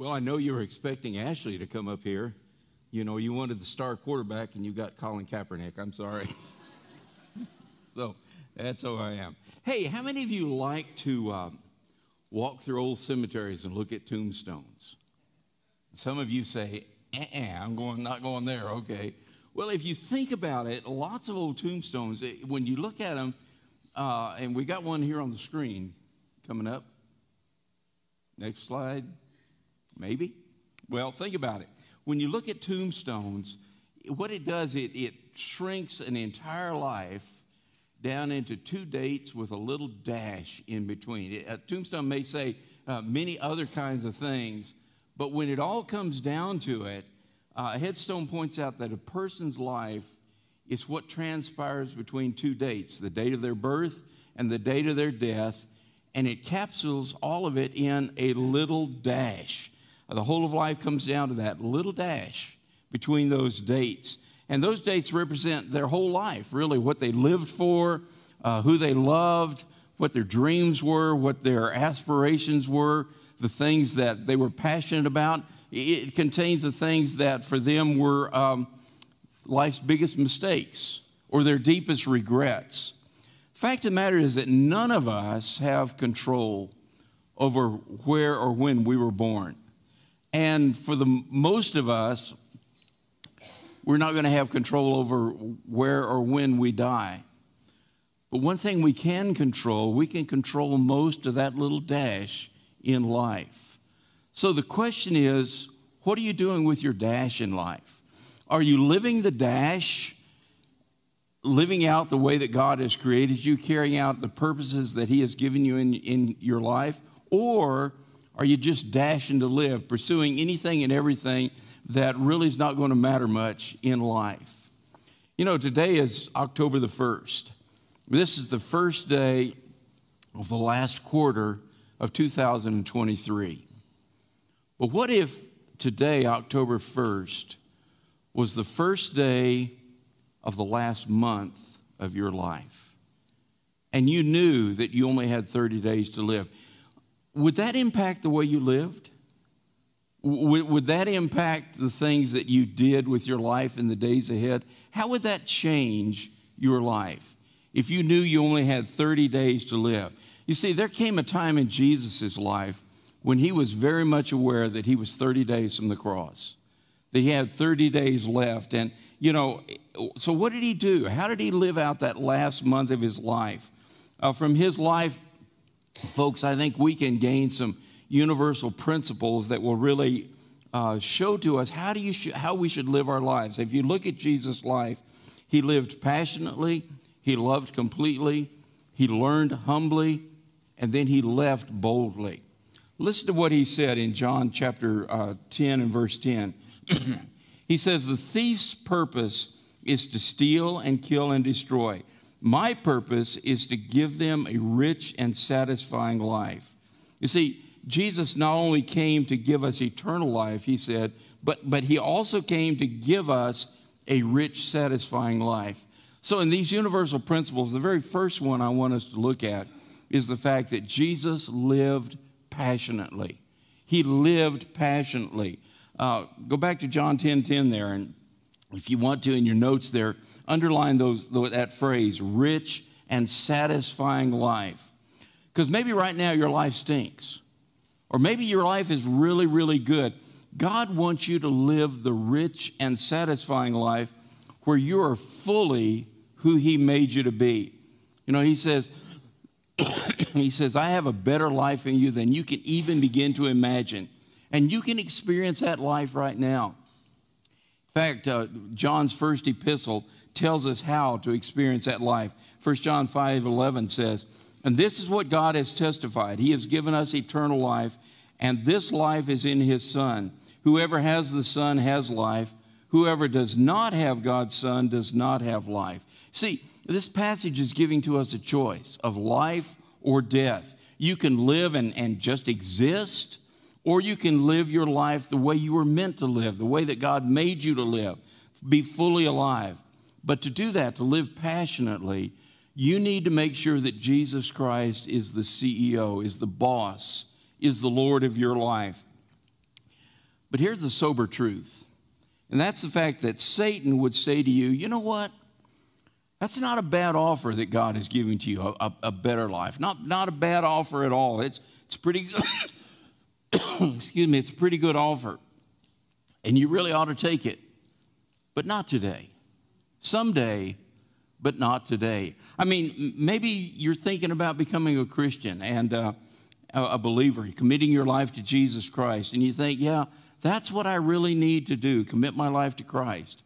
Well, I know you were expecting Ashley to come up here. You know, you wanted the star quarterback and you got Colin Kaepernick. I'm sorry. so that's who I am. Hey, how many of you like to um, walk through old cemeteries and look at tombstones? Some of you say, uh-uh, I'm going, not going there. Okay. Well, if you think about it, lots of old tombstones, it, when you look at them, uh, and we got one here on the screen coming up. Next slide. Maybe. Well, think about it. When you look at tombstones, what it does, it, it shrinks an entire life down into two dates with a little dash in between. A tombstone may say uh, many other kinds of things, but when it all comes down to it, uh, a headstone points out that a person's life is what transpires between two dates the date of their birth and the date of their death, and it capsules all of it in a little dash. The whole of life comes down to that little dash between those dates. And those dates represent their whole life, really, what they lived for, uh, who they loved, what their dreams were, what their aspirations were, the things that they were passionate about. It contains the things that for them were um, life's biggest mistakes or their deepest regrets. Fact of the matter is that none of us have control over where or when we were born. And for the most of us, we're not going to have control over where or when we die. But one thing we can control, we can control most of that little dash in life. So the question is, what are you doing with your dash in life? Are you living the dash, living out the way that God has created you, carrying out the purposes that He has given you in, in your life? Or are you just dashing to live, pursuing anything and everything that really is not going to matter much in life? You know, today is October the 1st. This is the first day of the last quarter of 2023. But what if today, October 1st, was the first day of the last month of your life? And you knew that you only had 30 days to live would that impact the way you lived? Would, would that impact the things that you did with your life in the days ahead? How would that change your life if you knew you only had 30 days to live? You see, there came a time in Jesus' life when he was very much aware that he was 30 days from the cross, that he had 30 days left. And, you know, so what did he do? How did he live out that last month of his life? Uh, from his life folks, I think we can gain some universal principles that will really uh, show to us how, do you sh- how we should live our lives. If you look at Jesus' life, he lived passionately, he loved completely, he learned humbly, and then he left boldly. Listen to what he said in John chapter uh, 10 and verse 10. he says, The thief's purpose is to steal and kill and destroy. My purpose is to give them a rich and satisfying life. You see, Jesus not only came to give us eternal life, he said, but, but he also came to give us a rich, satisfying life. So, in these universal principles, the very first one I want us to look at is the fact that Jesus lived passionately. He lived passionately. Uh, go back to John 10 10 there, and if you want to, in your notes there, underline those, that phrase, rich and satisfying life. Because maybe right now your life stinks, or maybe your life is really, really good. God wants you to live the rich and satisfying life where you are fully who He made you to be. You know, He says, He says, I have a better life in you than you can even begin to imagine. And you can experience that life right now. In fact, uh, John's first epistle tells us how to experience that life. 1 John 5 11 says, And this is what God has testified. He has given us eternal life, and this life is in His Son. Whoever has the Son has life. Whoever does not have God's Son does not have life. See, this passage is giving to us a choice of life or death. You can live and, and just exist, or you can live your life the way you were meant to live, the way that God made you to live, be fully alive. But to do that, to live passionately, you need to make sure that Jesus Christ is the CEO, is the boss, is the Lord of your life. But here's the sober truth, and that's the fact that Satan would say to you, you know what? That's not a bad offer that God is giving to you, a, a, a better life. Not, not a bad offer at all. It's, it's pretty good. Excuse me, it's a pretty good offer. And you really ought to take it. But not today. Someday, but not today. I mean, maybe you're thinking about becoming a Christian and uh, a believer, committing your life to Jesus Christ, and you think, yeah, that's what I really need to do commit my life to Christ.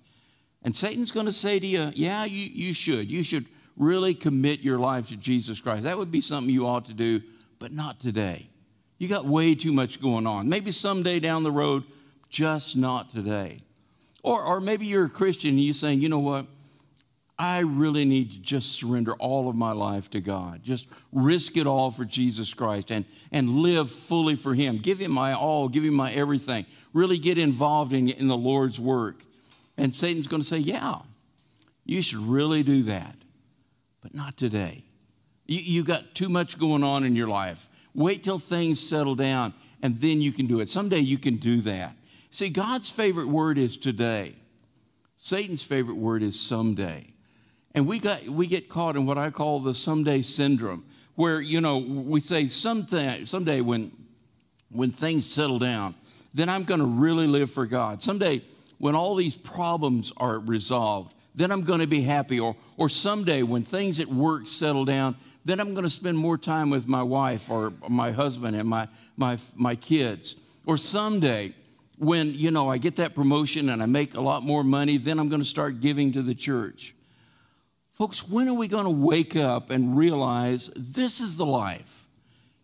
And Satan's going to say to you, yeah, you, you should. You should really commit your life to Jesus Christ. That would be something you ought to do, but not today. You got way too much going on. Maybe someday down the road, just not today. Or, or maybe you're a Christian and you're saying, you know what? I really need to just surrender all of my life to God. Just risk it all for Jesus Christ and, and live fully for Him. Give Him my all, give Him my everything. Really get involved in, in the Lord's work. And Satan's going to say, Yeah, you should really do that, but not today. You, you got too much going on in your life. Wait till things settle down, and then you can do it. Someday you can do that. See, God's favorite word is today. Satan's favorite word is someday. And we, got, we get caught in what I call the someday syndrome, where, you know, we say someday, someday when, when things settle down, then I'm going to really live for God. Someday when all these problems are resolved, then I'm going to be happy. Or, or someday when things at work settle down, then I'm going to spend more time with my wife or my husband and my, my, my kids. Or someday when, you know, I get that promotion and I make a lot more money, then I'm going to start giving to the church. Folks, when are we going to wake up and realize this is the life?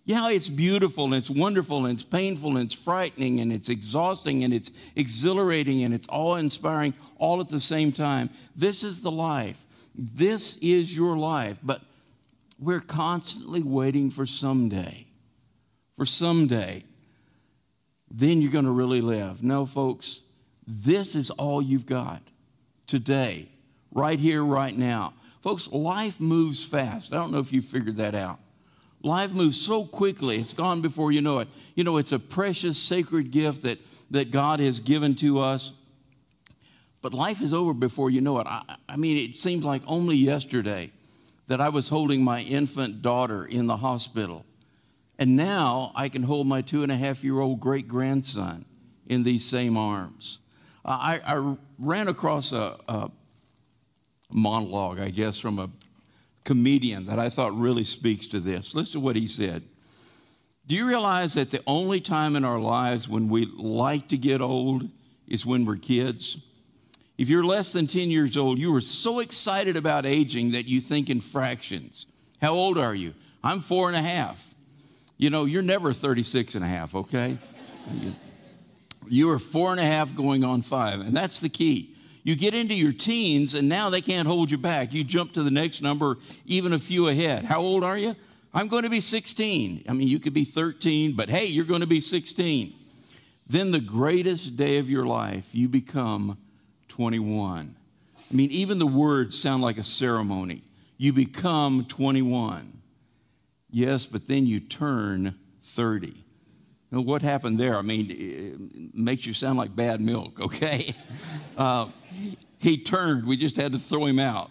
Yeah, it's beautiful and it's wonderful and it's painful and it's frightening and it's exhausting and it's exhilarating and it's awe inspiring all at the same time. This is the life. This is your life. But we're constantly waiting for someday. For someday. Then you're going to really live. No, folks, this is all you've got today, right here, right now. Folks, life moves fast. I don't know if you figured that out. Life moves so quickly, it's gone before you know it. You know, it's a precious, sacred gift that, that God has given to us. But life is over before you know it. I, I mean, it seems like only yesterday that I was holding my infant daughter in the hospital. And now I can hold my two and a half year old great grandson in these same arms. I, I ran across a, a monologue, I guess, from a comedian that I thought really speaks to this. Listen to what he said. Do you realize that the only time in our lives when we like to get old is when we're kids? If you're less than 10 years old, you are so excited about aging that you think in fractions. How old are you? I'm four and a half. You know, you're never 36 and a half, okay? you are four and a half going on five, and that's the key. You get into your teens, and now they can't hold you back. You jump to the next number, even a few ahead. How old are you? I'm going to be 16. I mean, you could be 13, but hey, you're going to be 16. Then the greatest day of your life, you become 21. I mean, even the words sound like a ceremony. You become 21. Yes, but then you turn 30. Now, what happened there? I mean, it makes you sound like bad milk, okay? Uh, he turned. We just had to throw him out.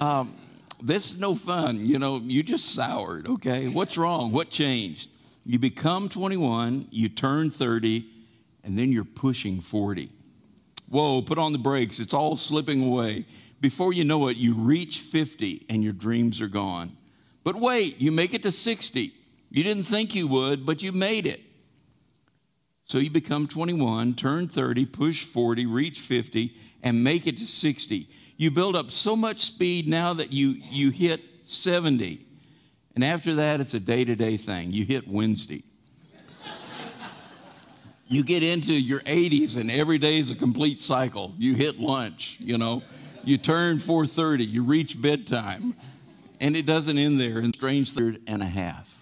Um, this is no fun. You know, you just soured, okay? What's wrong? What changed? You become 21, you turn 30, and then you're pushing 40. Whoa, put on the brakes. It's all slipping away. Before you know it, you reach 50 and your dreams are gone. But wait, you make it to 60. You didn't think you would, but you made it. So you become 21, turn 30, push 40, reach 50, and make it to 60. You build up so much speed now that you, you hit 70. And after that, it's a day to day thing. You hit Wednesday. you get into your 80s, and every day is a complete cycle. You hit lunch, you know. You turn 4:30, you reach bedtime, and it doesn't end there. In strange third and a half.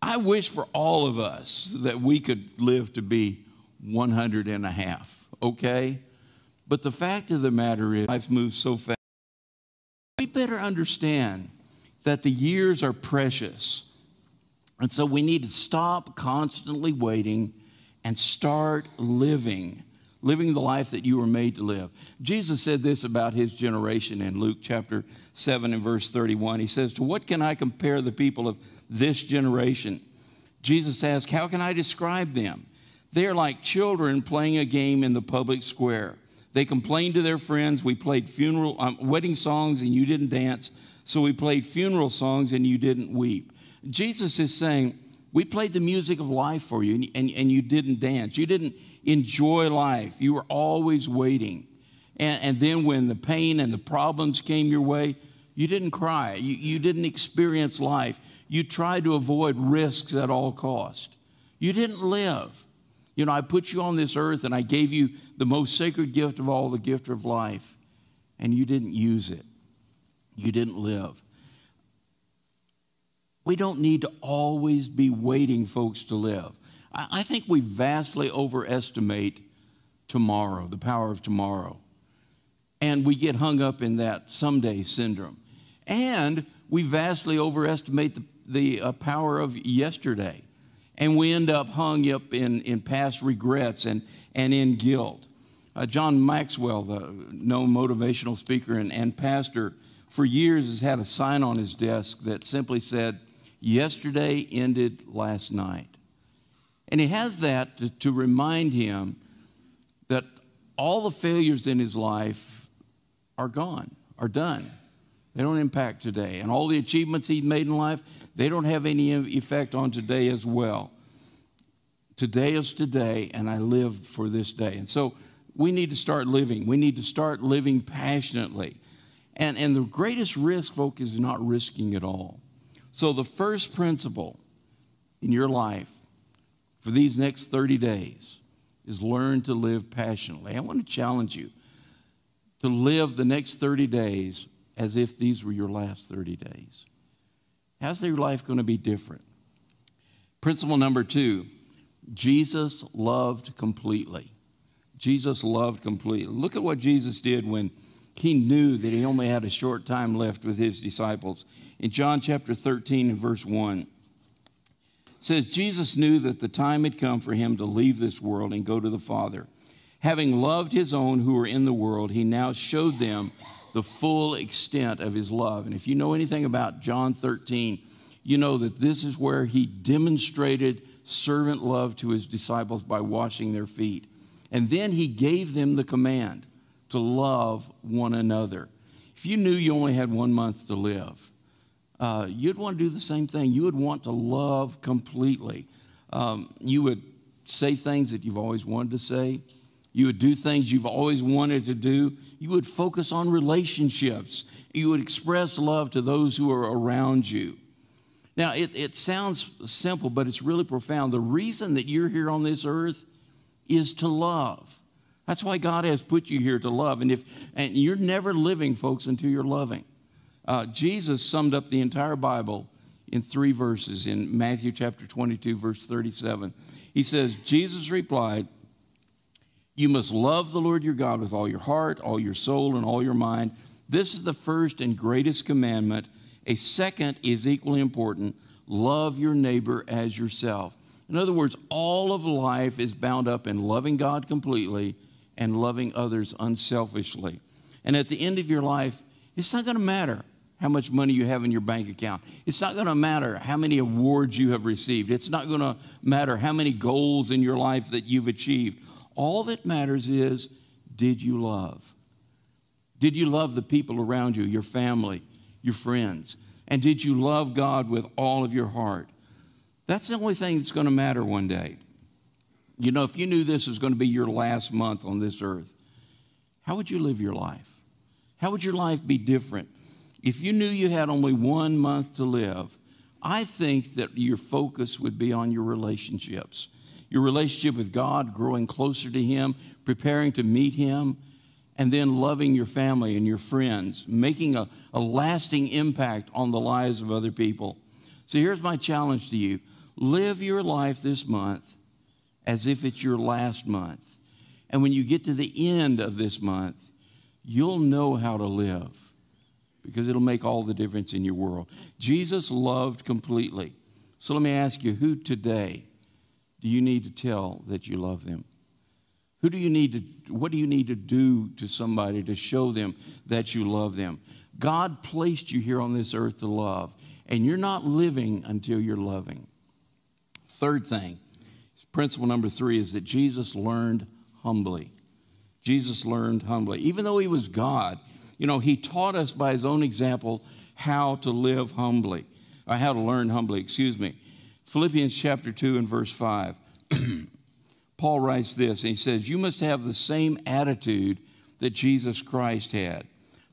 I wish for all of us that we could live to be 100 and a half, okay? But the fact of the matter is, life moves so fast. We better understand that the years are precious. And so we need to stop constantly waiting and start living, living the life that you were made to live. Jesus said this about his generation in Luke chapter 7 and verse 31. He says, To what can I compare the people of this generation? Jesus asked, How can I describe them? They are like children playing a game in the public square. They complained to their friends, We played funeral, um, wedding songs and you didn't dance. So we played funeral songs and you didn't weep. Jesus is saying, we played the music of life for you, and, and, and you didn't dance. You didn't enjoy life. You were always waiting. And, and then when the pain and the problems came your way, you didn't cry. You, you didn't experience life. You tried to avoid risks at all cost. You didn't live. You know, I put you on this earth and I gave you the most sacred gift of all, the gift of life, and you didn't use it. You didn't live. We don't need to always be waiting, folks, to live. I, I think we vastly overestimate tomorrow, the power of tomorrow. And we get hung up in that someday syndrome. And we vastly overestimate the, the uh, power of yesterday. And we end up hung up in, in past regrets and, and in guilt. Uh, John Maxwell, the known motivational speaker and, and pastor, for years has had a sign on his desk that simply said, Yesterday ended last night. And he has that to, to remind him that all the failures in his life are gone, are done. They don't impact today. And all the achievements he made in life, they don't have any effect on today as well. Today is today, and I live for this day. And so we need to start living. We need to start living passionately. And, and the greatest risk, folks, is not risking at all. So, the first principle in your life for these next 30 days is learn to live passionately. I want to challenge you to live the next 30 days as if these were your last 30 days. How's your life going to be different? Principle number two Jesus loved completely. Jesus loved completely. Look at what Jesus did when he knew that he only had a short time left with his disciples. In John chapter 13 and verse 1, it says, Jesus knew that the time had come for him to leave this world and go to the Father. Having loved his own who were in the world, he now showed them the full extent of his love. And if you know anything about John 13, you know that this is where he demonstrated servant love to his disciples by washing their feet. And then he gave them the command to love one another. If you knew you only had one month to live, uh, you'd want to do the same thing. You would want to love completely. Um, you would say things that you've always wanted to say. You would do things you've always wanted to do. You would focus on relationships. You would express love to those who are around you. Now, it, it sounds simple, but it's really profound. The reason that you're here on this earth is to love. That's why God has put you here to love. And if and you're never living, folks, until you're loving. Uh, Jesus summed up the entire Bible in three verses in Matthew chapter 22, verse 37. He says, Jesus replied, You must love the Lord your God with all your heart, all your soul, and all your mind. This is the first and greatest commandment. A second is equally important love your neighbor as yourself. In other words, all of life is bound up in loving God completely and loving others unselfishly. And at the end of your life, it's not going to matter how much money you have in your bank account. It's not going to matter how many awards you have received. It's not going to matter how many goals in your life that you've achieved. All that matters is did you love? Did you love the people around you, your family, your friends? And did you love God with all of your heart? That's the only thing that's going to matter one day. You know, if you knew this was going to be your last month on this earth, how would you live your life? How would your life be different? If you knew you had only one month to live, I think that your focus would be on your relationships. Your relationship with God, growing closer to Him, preparing to meet Him, and then loving your family and your friends, making a, a lasting impact on the lives of other people. So here's my challenge to you live your life this month as if it's your last month. And when you get to the end of this month, you'll know how to live because it'll make all the difference in your world. Jesus loved completely. So let me ask you who today do you need to tell that you love them? Who do you need to, what do you need to do to somebody to show them that you love them? God placed you here on this earth to love, and you're not living until you're loving. Third thing, principle number three is that Jesus learned humbly. Jesus learned humbly. Even though he was God, you know, he taught us by his own example how to live humbly, or how to learn humbly, excuse me. Philippians chapter 2 and verse 5. Paul writes this, and he says, You must have the same attitude that Jesus Christ had.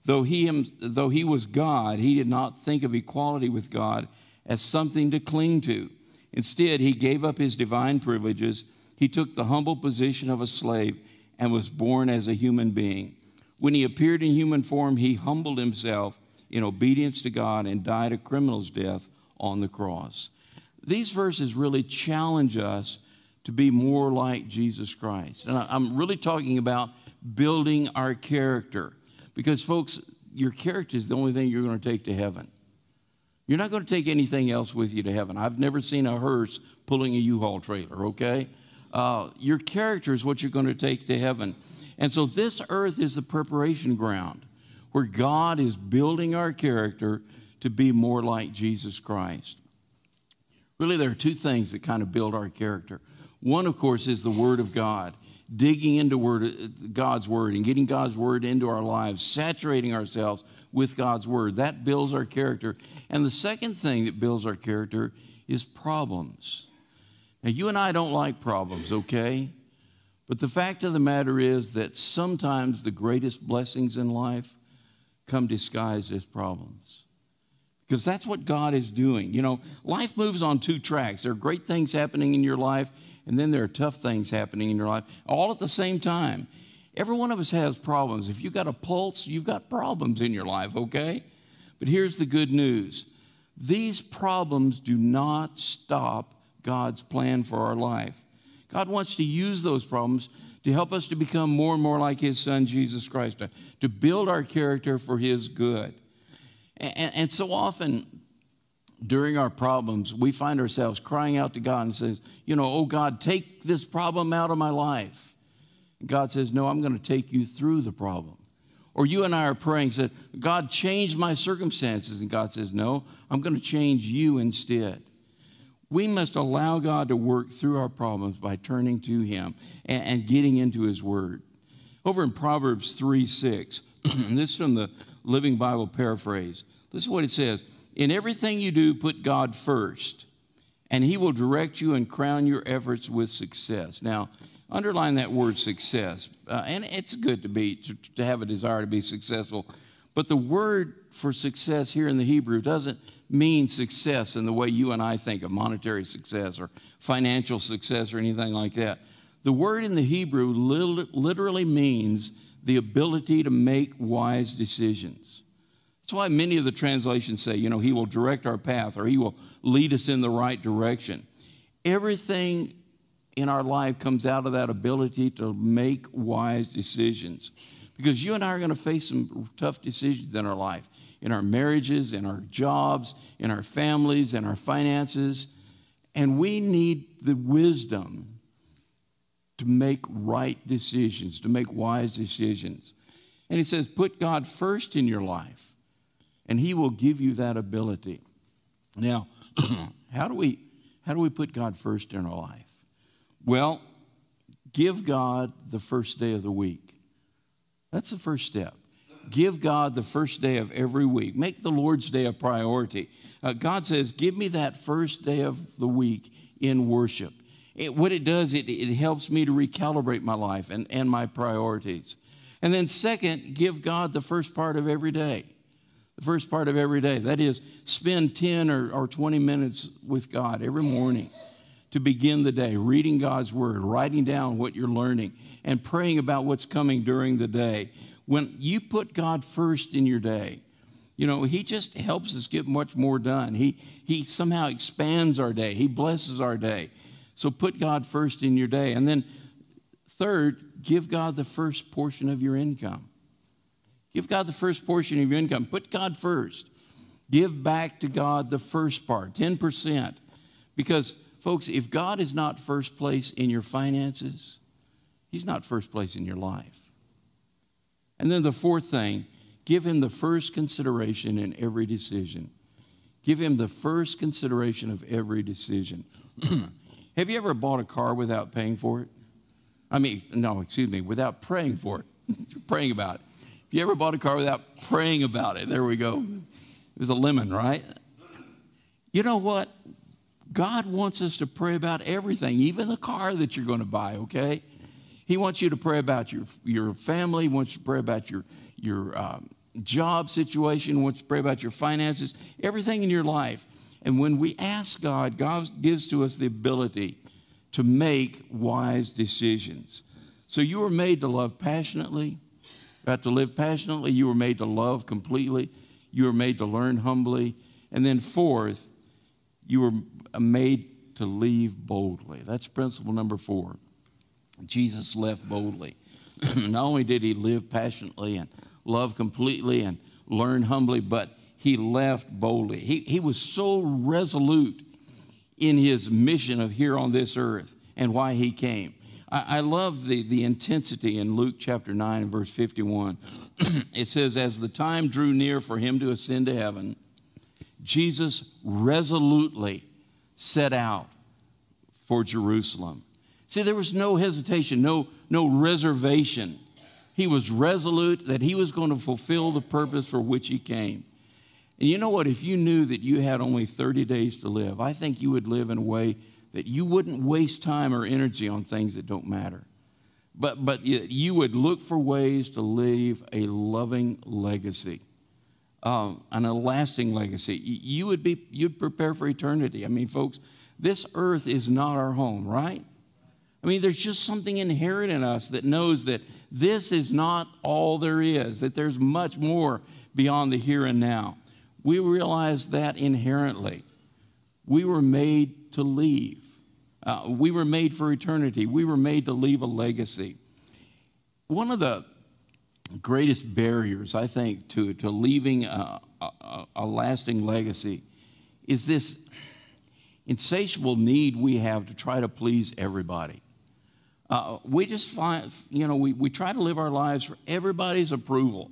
Though he, though he was God, he did not think of equality with God as something to cling to. Instead, he gave up his divine privileges. He took the humble position of a slave and was born as a human being. When he appeared in human form, he humbled himself in obedience to God and died a criminal's death on the cross. These verses really challenge us to be more like Jesus Christ. And I'm really talking about building our character. Because, folks, your character is the only thing you're going to take to heaven. You're not going to take anything else with you to heaven. I've never seen a hearse pulling a U-Haul trailer, okay? Uh, your character is what you're going to take to heaven. And so this earth is the preparation ground where God is building our character to be more like Jesus Christ. Really, there are two things that kind of build our character. One, of course, is the Word of God, digging into word, God's Word and getting God's Word into our lives, saturating ourselves with God's Word. That builds our character. And the second thing that builds our character is problems. Now, you and I don't like problems, okay? But the fact of the matter is that sometimes the greatest blessings in life come disguised as problems. Because that's what God is doing. You know, life moves on two tracks. There are great things happening in your life, and then there are tough things happening in your life, all at the same time. Every one of us has problems. If you've got a pulse, you've got problems in your life, okay? But here's the good news these problems do not stop God's plan for our life. God wants to use those problems to help us to become more and more like His Son, Jesus Christ, to, build our character for His good. And, and so often, during our problems, we find ourselves crying out to God and says, you know, oh God, take this problem out of my life. And God says, no, I'm going to take you through the problem. Or you and I are praying, said, God, change my circumstances. And God says, no, I'm going to change you instead. We must allow God to work through our problems by turning to Him and, and getting into His Word. Over in Proverbs 3 6, this is from the Living Bible paraphrase. This is what it says In everything you do, put God first, and He will direct you and crown your efforts with success. Now, underline that word success. Uh, and it's good to be to, to have a desire to be successful. But the word for success here in the Hebrew doesn't mean success in the way you and I think of monetary success or financial success or anything like that. The word in the Hebrew literally means the ability to make wise decisions. That's why many of the translations say, you know, He will direct our path or He will lead us in the right direction. Everything in our life comes out of that ability to make wise decisions. Because you and I are going to face some tough decisions in our life, in our marriages, in our jobs, in our families, in our finances. And we need the wisdom to make right decisions, to make wise decisions. And he says, put God first in your life, and he will give you that ability. Now, how do we how do we put God first in our life? Well, give God the first day of the week. That's the first step. Give God the first day of every week. Make the Lord's Day a priority. Uh, God says, Give me that first day of the week in worship. It, what it does, it, it helps me to recalibrate my life and, and my priorities. And then, second, give God the first part of every day. The first part of every day. That is, spend 10 or, or 20 minutes with God every morning to begin the day, reading God's Word, writing down what you're learning, and praying about what's coming during the day. When you put God first in your day, you know, He just helps us get much more done. He, he somehow expands our day, He blesses our day. So put God first in your day. And then, third, give God the first portion of your income. Give God the first portion of your income. Put God first. Give back to God the first part, 10%. Because folks, if God is not first place in your finances, He's not first place in your life. And then the fourth thing, give Him the first consideration in every decision. Give Him the first consideration of every decision. Have you ever bought a car without paying for it? I mean, no, excuse me, without praying for it, praying about it. Have you ever bought a car without praying about it? There we go. It was a lemon, right? You know what? God wants us to pray about everything, even the car that you're going to buy, okay? He wants you to pray about your, your family, wants you to pray about your, your um, job situation, wants you to pray about your finances, everything in your life. And when we ask God, God gives to us the ability to make wise decisions. So you were made to love passionately, got to live passionately. You were made to love completely. You were made to learn humbly. And then, fourth, you were made to leave boldly. That's principle number four. Jesus left boldly. Not only did he live passionately and love completely and learn humbly, but he left boldly. He, he was so resolute in his mission of here on this earth and why he came. I, I love the, the intensity in Luke chapter 9 and verse 51. it says, As the time drew near for him to ascend to heaven, Jesus resolutely set out for Jerusalem. See, there was no hesitation, no, no reservation. He was resolute that he was going to fulfill the purpose for which he came. And you know what? If you knew that you had only 30 days to live, I think you would live in a way that you wouldn't waste time or energy on things that don't matter. But, but you would look for ways to leave a loving legacy, um, an a lasting legacy. You would be, you'd prepare for eternity. I mean, folks, this earth is not our home, right? I mean, there's just something inherent in us that knows that this is not all there is, that there's much more beyond the here and now. We realize that inherently. We were made to leave. Uh, we were made for eternity. We were made to leave a legacy. One of the greatest barriers, I think, to, to leaving a, a, a lasting legacy is this insatiable need we have to try to please everybody. Uh, we just find, you know, we, we try to live our lives for everybody's approval.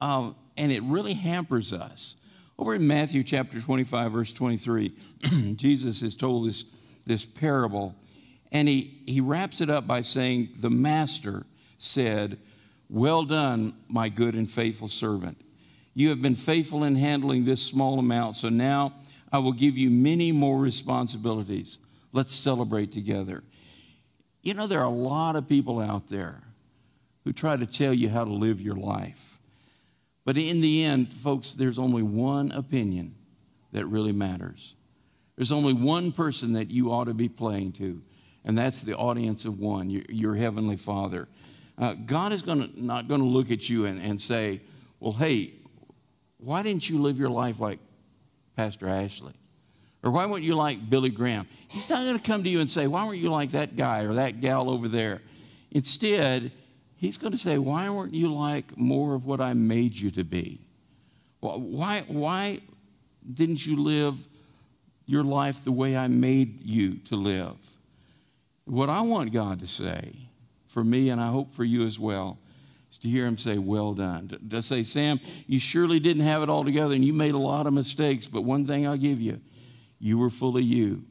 Um, and it really hampers us. Over in Matthew chapter 25, verse 23, Jesus has told this, this parable, and he, he wraps it up by saying, The master said, Well done, my good and faithful servant. You have been faithful in handling this small amount, so now I will give you many more responsibilities. Let's celebrate together. You know, there are a lot of people out there who try to tell you how to live your life. But in the end, folks, there's only one opinion that really matters. There's only one person that you ought to be playing to, and that's the audience of one, your, your Heavenly Father. Uh, God is gonna, not going to look at you and, and say, Well, hey, why didn't you live your life like Pastor Ashley? Or why weren't you like Billy Graham? He's not going to come to you and say, Why weren't you like that guy or that gal over there? Instead, He's going to say, Why weren't you like more of what I made you to be? Why, why didn't you live your life the way I made you to live? What I want God to say for me, and I hope for you as well, is to hear Him say, Well done. To say, Sam, you surely didn't have it all together and you made a lot of mistakes, but one thing I'll give you you were fully you.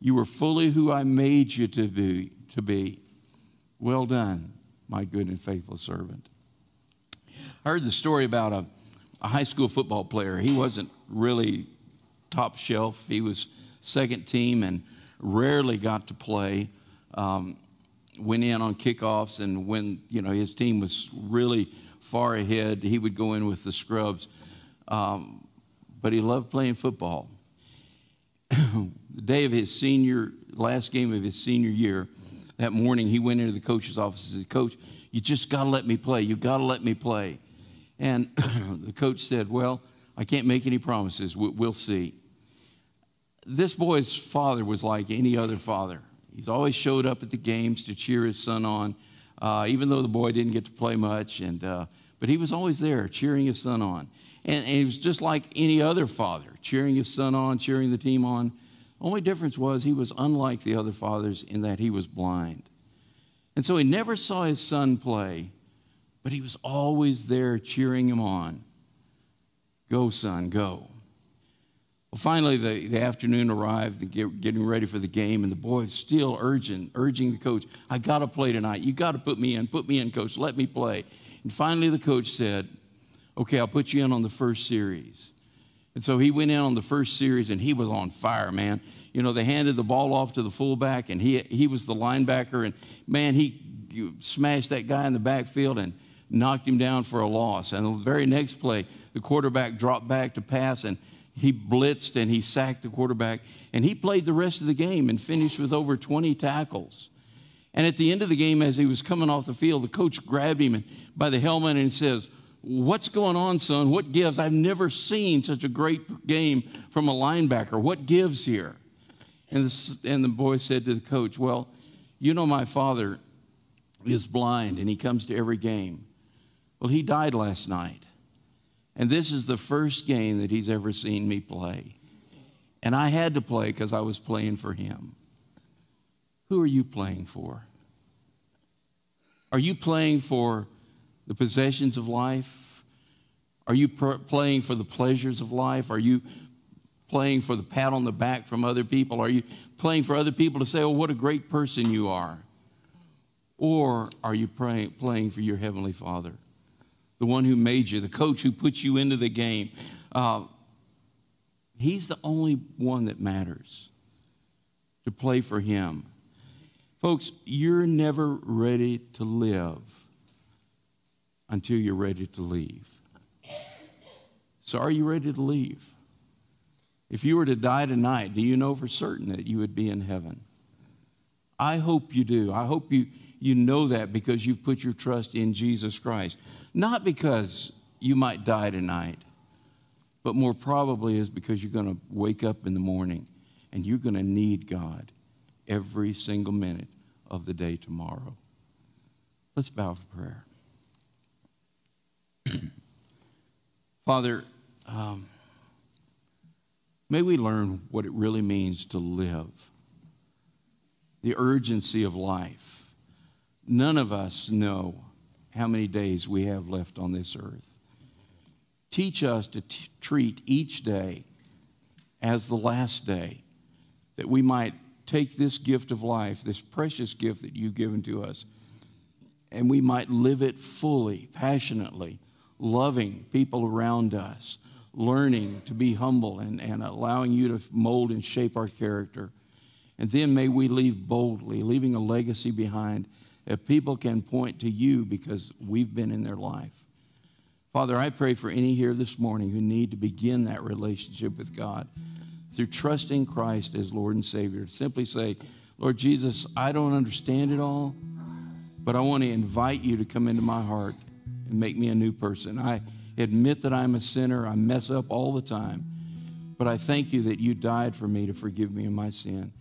You were fully who I made you to be. To be. Well done my good and faithful servant. I heard the story about a, a high school football player. He wasn't really top shelf, he was second team and rarely got to play. Um, went in on kickoffs, and when you know his team was really far ahead, he would go in with the scrubs. Um, but he loved playing football. the day of his senior, last game of his senior year, that morning he went into the coach's office and said, Coach, you just got to let me play. You've got to let me play. And the coach said, Well, I can't make any promises. We'll see. This boy's father was like any other father. He's always showed up at the games to cheer his son on, uh, even though the boy didn't get to play much. And, uh, but he was always there cheering his son on. And, and he was just like any other father, cheering his son on, cheering the team on. Only difference was he was unlike the other fathers in that he was blind. And so he never saw his son play, but he was always there cheering him on. Go, son, go. Well, finally, the, the afternoon arrived, get, getting ready for the game, and the boy is still urging, urging the coach, I got to play tonight. You got to put me in. Put me in, coach. Let me play. And finally, the coach said, Okay, I'll put you in on the first series. And so he went in on the first series and he was on fire, man. You know, they handed the ball off to the fullback and he, he was the linebacker. And man, he smashed that guy in the backfield and knocked him down for a loss. And the very next play, the quarterback dropped back to pass and he blitzed and he sacked the quarterback. And he played the rest of the game and finished with over 20 tackles. And at the end of the game, as he was coming off the field, the coach grabbed him by the helmet and says, What's going on, son? What gives? I've never seen such a great game from a linebacker. What gives here? And the, and the boy said to the coach, Well, you know, my father is blind and he comes to every game. Well, he died last night. And this is the first game that he's ever seen me play. And I had to play because I was playing for him. Who are you playing for? Are you playing for the possessions of life? Are you pr- playing for the pleasures of life? Are you playing for the pat on the back from other people? Are you playing for other people to say, oh, what a great person you are? Or are you playing, playing for your Heavenly Father, the one who made you, the coach who put you into the game? Uh, he's the only one that matters to play for Him. Folks, you're never ready to live until you're ready to leave. So, are you ready to leave? If you were to die tonight, do you know for certain that you would be in heaven? I hope you do. I hope you, you know that because you've put your trust in Jesus Christ. Not because you might die tonight, but more probably is because you're going to wake up in the morning and you're going to need God every single minute of the day tomorrow. Let's bow for prayer. Father, um, may we learn what it really means to live, the urgency of life. None of us know how many days we have left on this earth. Teach us to t- treat each day as the last day, that we might take this gift of life, this precious gift that you've given to us, and we might live it fully, passionately loving people around us, learning to be humble and, and allowing you to mold and shape our character. And then may we leave boldly, leaving a legacy behind that people can point to you because we've been in their life. Father, I pray for any here this morning who need to begin that relationship with God through trusting Christ as Lord and Savior. Simply say, Lord Jesus, I don't understand it all, but I want to invite you to come into my heart and make me a new person. I admit that I'm a sinner. I mess up all the time. But I thank you that you died for me to forgive me of my sin.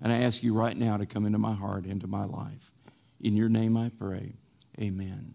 And I ask you right now to come into my heart, into my life. In your name I pray. Amen.